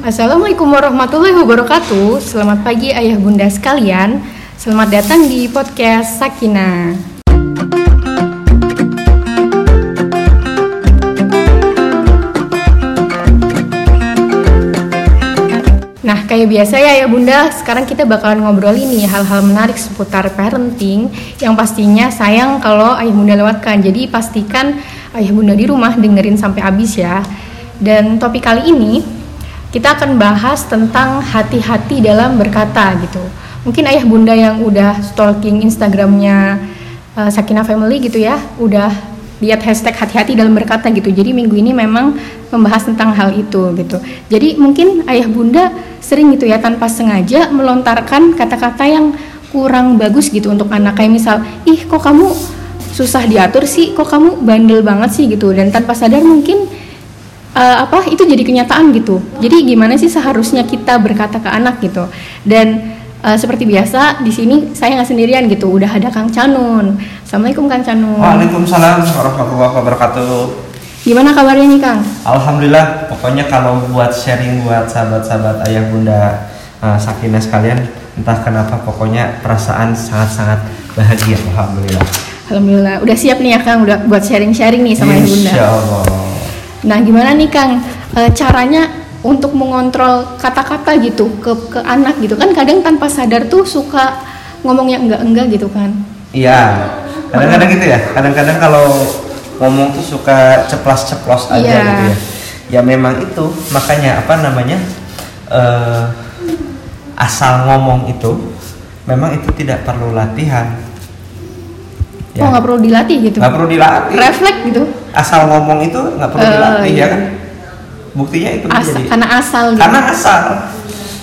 Assalamualaikum warahmatullahi wabarakatuh. Selamat pagi ayah bunda sekalian. Selamat datang di podcast Sakina. Nah, kayak biasa ya ayah bunda, sekarang kita bakalan ngobrol ini hal-hal menarik seputar parenting yang pastinya sayang kalau ayah bunda lewatkan. Jadi pastikan ayah bunda di rumah dengerin sampai habis ya. Dan topik kali ini kita akan bahas tentang hati-hati dalam berkata gitu. Mungkin ayah bunda yang udah stalking Instagramnya uh, Sakina Family gitu ya, udah lihat hashtag hati-hati dalam berkata gitu. Jadi minggu ini memang membahas tentang hal itu gitu. Jadi mungkin ayah bunda sering gitu ya tanpa sengaja melontarkan kata-kata yang kurang bagus gitu untuk anak kayak misal, ih kok kamu susah diatur sih, kok kamu bandel banget sih gitu. Dan tanpa sadar mungkin uh, apa itu jadi kenyataan gitu. Jadi gimana sih seharusnya kita berkata ke anak gitu. Dan uh, seperti biasa di sini saya nggak sendirian gitu. Udah ada Kang Canun. Assalamualaikum Kang Canun. Waalaikumsalam warahmatullahi wabarakatuh. Gimana kabarnya nih Kang? Alhamdulillah. Pokoknya kalau buat sharing buat sahabat-sahabat ayah bunda uh, Sakinah sekalian, entah kenapa pokoknya perasaan sangat-sangat bahagia. Alhamdulillah. Alhamdulillah. Udah siap nih ya Kang, udah buat sharing-sharing nih sama ayah bunda. Insya Allah. Nah, gimana nih Kang e, caranya untuk mengontrol kata-kata gitu ke ke anak gitu kan kadang tanpa sadar tuh suka ngomong yang enggak-enggak gitu kan. Iya. Kadang-kadang gitu ya. Kadang-kadang kalau ngomong tuh suka ceplas-ceplos aja Iya. gitu ya. Ya memang itu makanya apa namanya eh, asal ngomong itu memang itu tidak perlu latihan. Oh, nggak perlu dilatih gitu. Ya. Nggak perlu dilatih. Refleks gitu. Asal ngomong itu nggak perlu Eh, dilatih iya. ya kan. Buktinya itu Asa- jadi karena asal gitu. karena asal.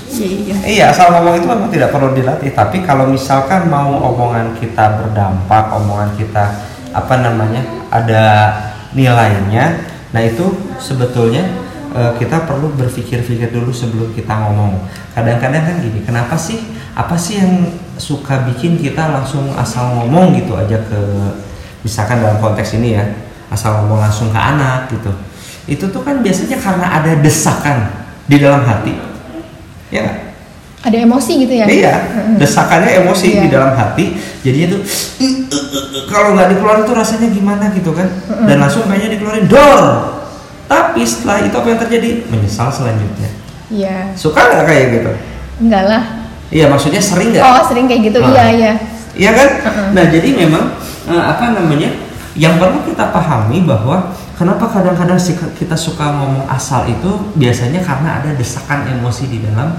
Iya, iya. Iya, asal ngomong itu memang tidak perlu dilatih. Tapi kalau misalkan mau omongan kita berdampak, omongan kita apa namanya ada nilainya, nah itu sebetulnya eh, kita perlu berpikir-pikir dulu sebelum kita ngomong. Kadang-kadang kan gini, kenapa sih? Apa sih yang suka bikin kita langsung asal ngomong gitu aja ke, misalkan dalam konteks ini ya, asal ngomong langsung ke anak gitu. Itu tuh kan biasanya karena ada desakan di dalam hati, ya? Ada emosi gitu ya. Iya, desakannya emosi Iya. di dalam hati, jadinya tuh kalau nggak dikeluarin tuh rasanya gimana gitu kan, dan langsung pengennya dikeluarin dor. Tapi setelah itu apa yang terjadi? Menyesal selanjutnya. Iya. Suka nggak kayak gitu? Enggak lah. Iya, maksudnya sering nggak? Oh, sering kayak gitu. Ah. Iya, iya. Iya kan? Heeh. Nah jadi memang eh, apa namanya? Yang perlu kita pahami bahwa kenapa kadang-kadang kita suka ngomong asal itu biasanya karena ada desakan emosi di dalam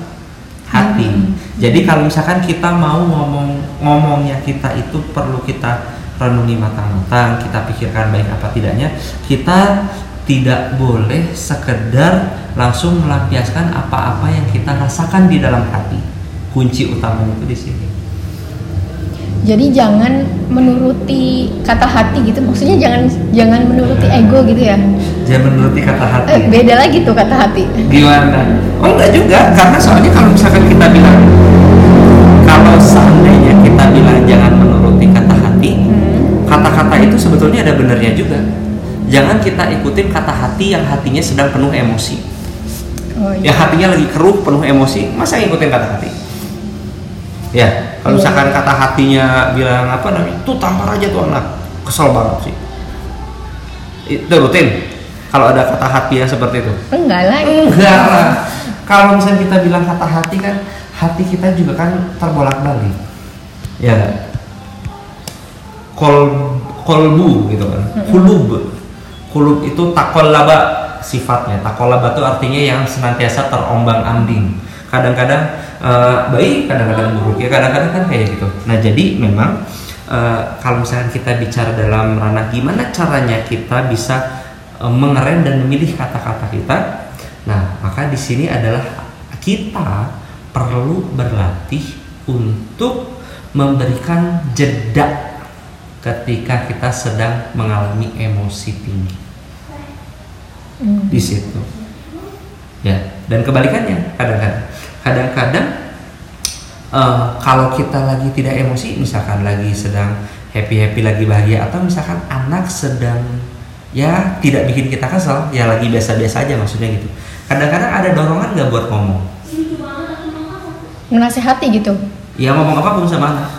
hati. Hmm. Jadi kalau misalkan kita mau ngomong ngomongnya kita itu perlu kita renungi matang-matang, kita pikirkan baik apa tidaknya, kita tidak boleh sekedar langsung melampiaskan apa-apa yang kita rasakan di dalam hati. Kunci utamanya itu di sini. Jadi jangan menuruti kata hati gitu. Maksudnya jangan jangan menuruti ego gitu ya. Jangan menuruti kata hati. Eh, beda lagi tuh kata hati. Gimana? Oh enggak juga, karena soalnya kalau misalkan kita bilang kalau seandainya kita bilang jangan menuruti kata hati, Hmm. kata-kata itu sebetulnya ada benernya juga. Jangan kita ikutin kata hati yang hatinya sedang penuh emosi. Oh Yang iya. hatinya lagi keruh, penuh emosi, masa ngikutin kata hati? Ya, kalau Iya. misalkan kata hatinya bilang apa namanya, tuh tampar aja tuh anak, kesel banget sih. Itu rutin. Kalau ada kata hati yang seperti itu. Enggak lah. Enggak lah. Kalau misalnya kita bilang kata hati kan, hati kita juga kan terbolak-balik. Ya. nggak? Kol kolbu gitu kan. Kulub. Kulub itu takolaba sifatnya. Takolaba itu artinya yang senantiasa terombang-ambing. Kadang-kadang eh, baik, kadang-kadang buruk. Ya kadang-kadang kan kayak gitu. Nah, jadi memang eh, kalau misalnya kita bicara dalam ranah gimana caranya kita bisa eh, mengerem dan memilih kata-kata kita. Nah, maka di sini adalah kita perlu berlatih untuk memberikan jeda ketika kita sedang mengalami emosi tinggi Hmm. di situ. Ya, dan kebalikannya kadang-kadang. Kadang-kadang eh, kalau kita lagi tidak emosi, misalkan lagi sedang happy-happy lagi bahagia atau misalkan anak sedang ya tidak bikin kita kesel, ya lagi biasa-biasa aja maksudnya gitu. kadang-kadang ada dorongan nggak buat ngomong? Menasehati gitu. Ya ngomong apa pun sama anak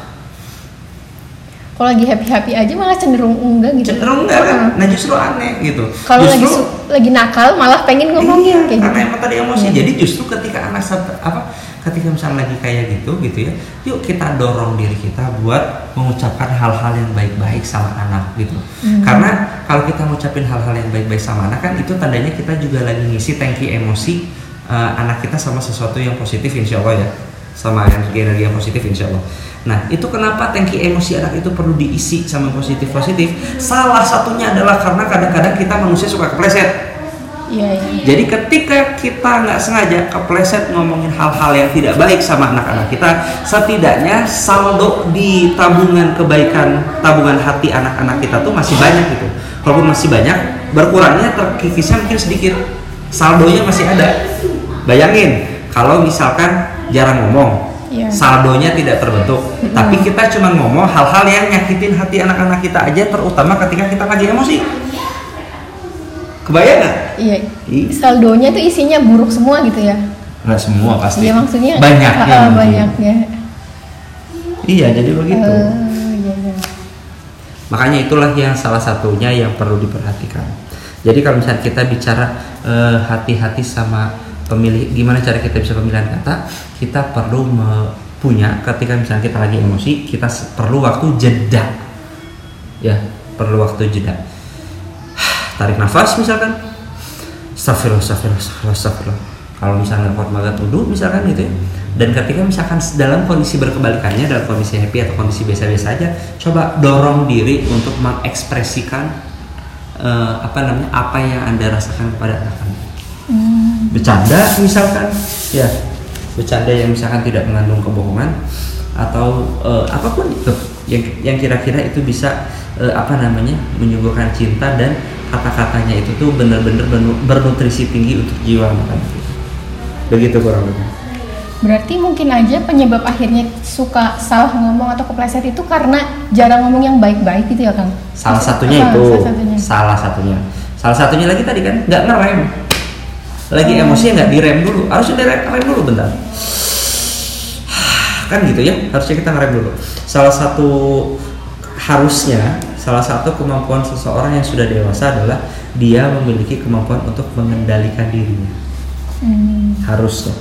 kalau lagi happy happy aja malah cenderung enggak gitu cenderung enggak kan nah justru aneh gitu kalau lagi lagi nakal malah pengen ngomong iya, kayak karena gitu emang tadi emosi. Iya. Jadi justru ketika anak apa ketika misalnya lagi kayak gitu gitu ya, yuk kita dorong diri kita buat mengucapkan hal-hal yang baik-baik sama anak gitu. Hmm. Karena kalau kita ngucapin hal-hal yang baik-baik sama anak kan itu tandanya kita juga lagi ngisi tangki emosi eh, anak kita sama sesuatu yang positif insya Allah ya sama energi-energi yang positif insya Allah. Nah itu kenapa tangki emosi anak itu perlu diisi sama positif-positif? Salah satunya adalah karena kadang-kadang kita manusia suka kepleset. iya iya Jadi ketika kita nggak sengaja kepleset ngomongin hal-hal yang tidak baik sama anak-anak kita, setidaknya saldo di tabungan kebaikan, tabungan hati anak-anak kita tuh masih banyak gitu. Kalaupun masih banyak, berkurangnya terkikisnya mungkin sedikit. Saldonya masih ada. Bayangin kalau misalkan jarang ngomong, Iya. saldonya tidak terbentuk. Tapi kita cuma ngomong hal-hal yang nyakitin hati anak-anak kita aja, terutama ketika kita lagi emosi. Kebayang nggak? iya Ih. saldonya tuh isinya buruk semua gitu ya nggak semua pasti iya maksudnya banyaknya Ah, ah, mungkin. banyaknya iya jadi begitu Eh, iya, iya. makanya itulah yang salah satunya yang perlu diperhatikan jadi kalau misalnya kita bicara eh, hati-hati sama pemilih gimana cara kita bisa pemilihan kata kita perlu punya ketika misalnya kita lagi emosi kita perlu waktu jeda ya perlu waktu jeda tarik nafas misalkan Astagfirullah, astagfirullah, astagfirullah, astagfirullah. Kalau misalnya kuat banget wudhu misalkan gitu ya. Dan ketika misalkan dalam kondisi berkebalikannya, dalam kondisi happy atau kondisi biasa-biasa aja, coba dorong diri untuk mengekspresikan eh, apa namanya apa yang anda rasakan kepada anak anda. Hmm, Bercanda misalkan, ya bercanda yang misalkan tidak mengandung kebohongan atau eh, apa pun itu yang yang kira-kira itu bisa eh, apa namanya menyuguhkan cinta dan kata-katanya itu tuh benar-benar bernutrisi tinggi untuk jiwa anak begitu kurang lebih. Berarti mungkin aja penyebab akhirnya suka salah ngomong atau kepleset itu karena jarang ngomong yang baik-baik gitu ya kang? Salah satunya Ah, itu. Salah satunya. salah satunya. Salah satunya lagi tadi kan nggak ngerem lagi Oh. emosinya nggak direm dulu. Harusnya direm rem dulu bentar. Kan gitu ya harusnya kita ngerem dulu. Salah satu harusnya salah satu kemampuan seseorang yang sudah dewasa adalah dia memiliki kemampuan untuk mengendalikan dirinya. Hmm, harusnya.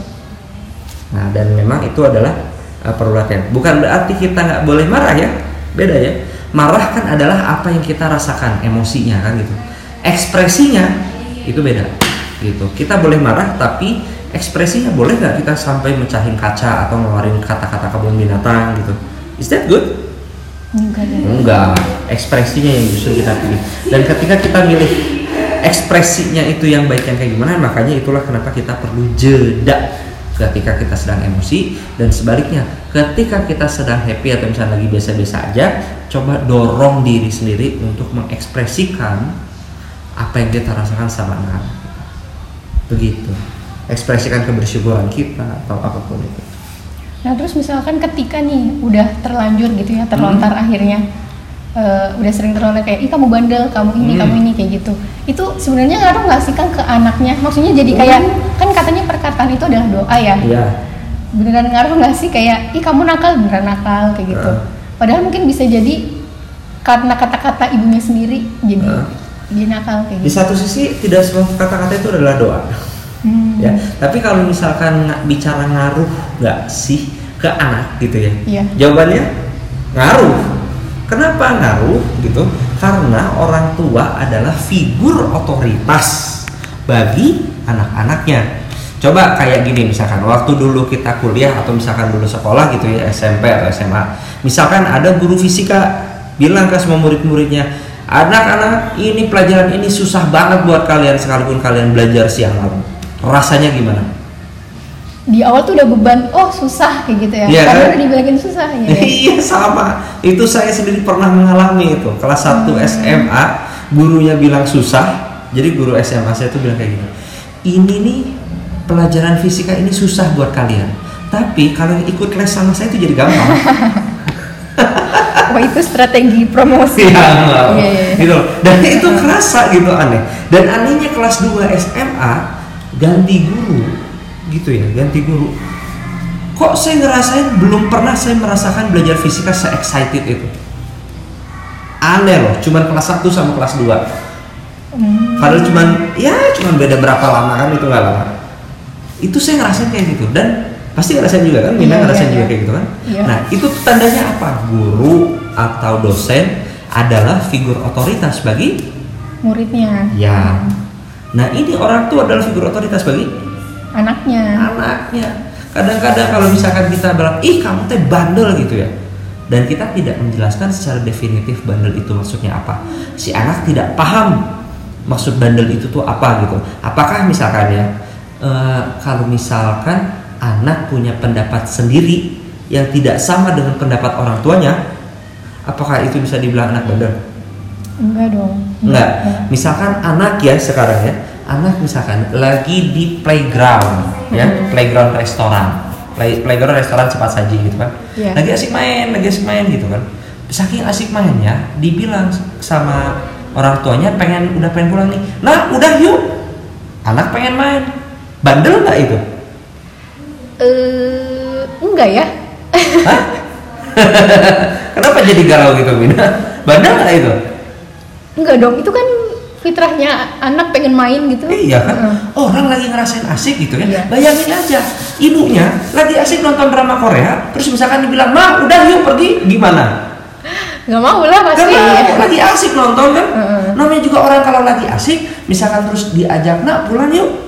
Nah dan memang itu adalah uh, perlu latihan. Bukan berarti kita nggak boleh marah ya beda ya. Marah kan adalah apa yang kita rasakan emosinya kan gitu. Ekspresinya itu beda gitu kita boleh marah tapi ekspresinya boleh nggak kita sampai mecahin kaca atau ngeluarin kata-kata kebun binatang gitu is that good enggak. Enggak, ekspresinya yang justru kita pilih. Dan ketika kita milih ekspresinya itu yang baik yang kayak gimana, makanya itulah kenapa kita perlu jeda ketika kita sedang emosi dan sebaliknya ketika kita sedang happy atau misalnya lagi biasa-biasa aja, coba dorong diri sendiri untuk mengekspresikan apa yang kita rasakan sama anak. Begitu. Ekspresikan kebersyukuran kita atau apa pun itu. Nah terus misalkan ketika nih udah terlanjur gitu ya terlontar Hmm. akhirnya eh, udah sering terlontar kayak ih kamu bandel kamu ini Hmm. kamu ini kayak gitu itu sebenarnya ngaruh nggak sih kan ke anaknya maksudnya jadi kayak kan katanya perkataan itu adalah doa ya Iya. beneran ngaruh nggak sih kayak ih kamu nakal beneran nakal kayak gitu Heeh. padahal mungkin bisa jadi karena kata-kata ibunya sendiri jadi Heeh. Dia nakal kayak Di gitu satu sisi tidak semua kata-kata itu adalah doa. Hmm. ya tapi kalau misalkan bicara ngaruh nggak sih ke anak gitu ya Iya. jawabannya ngaruh kenapa ngaruh gitu karena orang tua adalah figur otoritas bagi anak-anaknya coba kayak gini misalkan waktu dulu kita kuliah atau misalkan dulu sekolah gitu ya SMP atau SMA misalkan ada guru fisika bilang ke semua murid-muridnya anak-anak ini pelajaran ini susah banget buat kalian sekalipun kalian belajar siang malam. Rasanya gimana? Di awal tuh udah beban oh susah kayak gitu ya. Iya, karena kan? udah dibilangin susah ya, ya. iya sama. Itu saya sendiri pernah mengalami itu. Kelas 1 SMA gurunya bilang susah. Jadi guru SMA saya tuh bilang kayak gini ini nih pelajaran fisika ini susah buat kalian. Tapi kalau ikut les sama saya itu jadi gampang oh itu strategi promosi Iya, Iya, iya, iya. gitu. Dan itu kerasa gitu aneh. Dan anehnya kelas 2 SMA ganti guru gitu ya ganti guru kok saya ngerasain belum pernah saya merasakan belajar fisika se excited itu aneh loh cuman kelas 1 sama kelas 2 Hmm. padahal cuman ya cuman beda berapa lama kan itu nggak lama itu saya ngerasain kayak gitu dan pasti ngerasain juga kan? Mina Iya, ngerasain iya, juga iya. kayak gitu kan? Iya. nah itu tuh tandanya apa? Guru atau dosen adalah figur otoritas bagi muridnya. Ya. Nah ini orang tua adalah figur otoritas bagi anaknya. Anaknya. Kadang-kadang kalau misalkan kita bilang ih kamu teh bandel gitu ya. Dan kita tidak menjelaskan secara definitif bandel itu maksudnya apa. Si anak tidak paham maksud bandel itu tuh apa gitu. Apakah misalkan ya eh, kalau misalkan anak punya pendapat sendiri yang tidak sama dengan pendapat orang tuanya apakah itu bisa dibilang anak bandel enggak dong Enggak. Misalkan anak ya sekarang ya, anak misalkan lagi di playground ya, Hmm. playground restoran. Play, playground restoran cepat saji gitu kan. Iya. Lagi asik main, lagi asik main gitu kan. Saking asik mainnya, dibilang sama orang tuanya pengen udah pengen pulang nih. Nah, udah yuk. Anak pengen main. Bandel nggak itu? Eh enggak ya Hah? Kenapa jadi galau gitu, Mina? Bandel nggak itu? enggak dong itu kan fitrahnya anak pengen main gitu Iya kan? Heeh. Orang lagi ngerasain asik gitu ya. Iya. Bayangin aja, ibunya lagi asik nonton drama Korea, terus misalkan dibilang, "Ma, udah yuk pergi." Gimana? nggak mau lah pasti lagi asik nonton kan? Heeh. Namanya juga orang kalau lagi asik, misalkan terus diajak, "Nak, pulang yuk."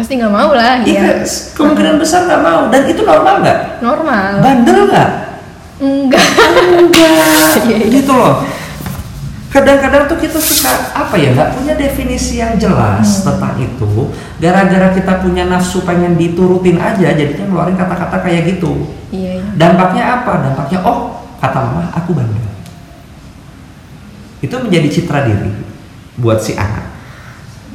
Pasti nggak mau lah Iya, ya kemungkinan besar nggak mau. Dan itu normal nggak? normal Bandel nggak? enggak Enggak. Iya, iya. gitu loh. Kadang-kadang tuh kita suka apa ya nggak punya definisi yang jelas Hmm. tentang itu. Gara-gara kita punya nafsu pengen diturutin aja, jadinya ngeluarin kata-kata kayak gitu. iya iya Dampaknya apa? Dampaknya oh kata mama aku bandel. Itu menjadi citra diri buat si anak.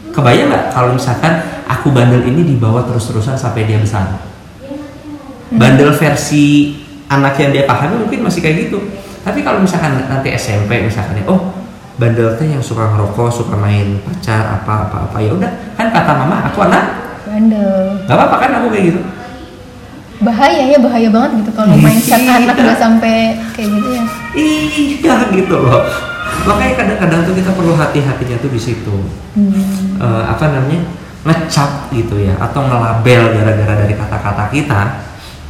Kebayang nggak kalau misalkan aku bandel ini dibawa terus-terusan sampai dia besar? Bandel versi anak yang dia pahami mungkin masih kayak gitu. Tapi kalau misalkan nanti SMP misalkan oh bandel teh yang suka ngerokok, suka main pacar apa apa apa ya udah kan kata mama aku anak bandel nggak apa-apa kan aku kayak gitu. bahaya ya bahaya banget gitu kalau mindset Iya. anak udah sampai kayak gitu ya Iya gitu loh. Makanya kadang-kadang tuh kita perlu hati-hatinya tuh di situ. hmm. Eh, apa namanya ngecap gitu ya atau ngelabel gara-gara dari kata-kata kita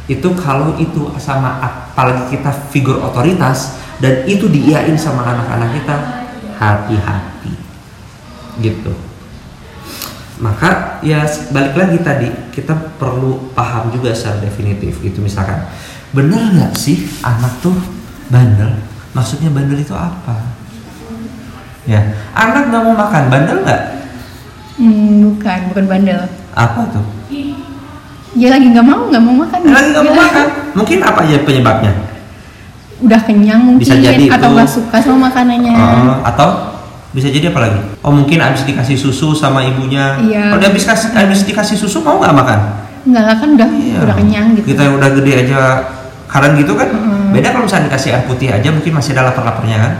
itu kalau itu sama apalagi kita figur otoritas dan itu diiyain sama anak-anak kita hati-hati. Gitu. Maka ya balik lagi tadi kita perlu paham juga secara definitif gitu misalkan. Bener nggak sih anak tuh bandel? Maksudnya bandel itu apa? Ya anak nggak mau makan bandel nggak Hmm, bukan bukan bandel. Apa tuh? Dia lagi nggak mau nggak mau makan. Lagi nggak mau makan. Mungkin apa aja penyebabnya? Udah kenyang mungkin Bisa jadi atau nggak suka sama makanannya. Eh, atau bisa jadi apa lagi? Oh mungkin abis dikasih susu sama ibunya. Iya. kalau dia habis kasih habis dikasih susu mau nggak makan? Nggak lah kan udah Iya. udah kenyang gitu. Kita yang udah gede aja karang gitu kan. Mm-mm. Beda kalau misalnya dikasih air putih aja mungkin masih ada lapar-laparnya kan.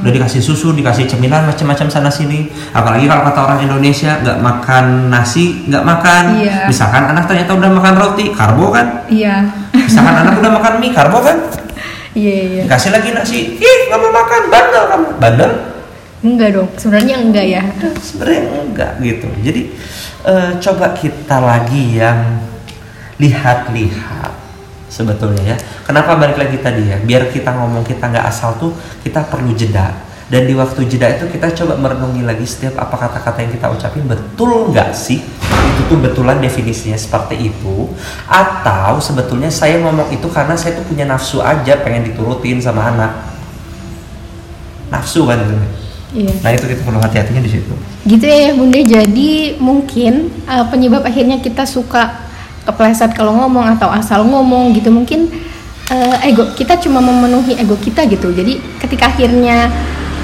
Udah dikasih susu, dikasih cemilan macam-macam sana sini. Apalagi kalau kata orang Indonesia nggak makan nasi, nggak makan. Iya. Misalkan anak ternyata udah makan roti, karbo kan. iya Misalkan anak udah makan mie, karbo kan. iya iya Dikasih lagi nasi, ih nggak mau makan, bandel kamu. Bandel? enggak dong sebenarnya enggak ya Sebenarnya enggak gitu. Jadi eh, coba kita lagi yang lihat-lihat sebetulnya ya. Kenapa balik lagi tadi ya? Biar kita ngomong kita nggak asal tuh kita perlu jeda. Dan di waktu jeda itu kita coba merenungi lagi setiap apa kata-kata yang kita ucapin betul nggak sih? Itu tuh betulan definisinya seperti itu. Atau sebetulnya saya ngomong itu karena saya tuh punya nafsu aja pengen diturutin sama anak. Nafsu kan iya Nah itu kita perlu hati-hatinya di situ. gitu ya bunda jadi mungkin uh, penyebab akhirnya kita suka kepleset kalau ngomong atau asal ngomong gitu. Mungkin uh, ego kita cuma memenuhi ego kita gitu. Jadi ketika akhirnya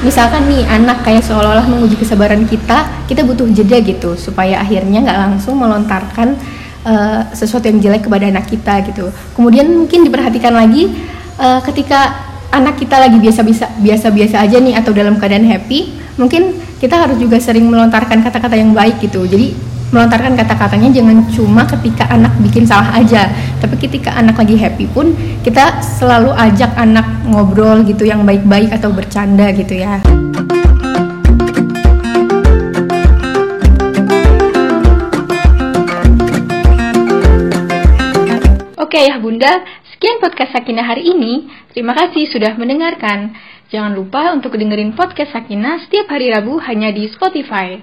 misalkan nih anak kayak seolah-olah menguji kesabaran kita kita butuh jeda gitu supaya akhirnya nggak langsung melontarkan uh, sesuatu yang jelek kepada anak kita gitu. Kemudian mungkin diperhatikan lagi uh, ketika anak kita lagi biasa-biasa biasa-biasa aja nih atau dalam keadaan happy mungkin kita harus juga sering melontarkan kata-kata yang baik gitu. Jadi melontarkan kata-katanya jangan cuma ketika anak bikin salah aja tapi ketika anak lagi happy pun kita selalu ajak anak ngobrol gitu yang baik-baik atau bercanda gitu ya Oke ya bunda, sekian podcast Sakinah hari ini. Terima kasih sudah mendengarkan. Jangan lupa untuk dengerin podcast Sakinah setiap hari Rabu hanya di Spotify.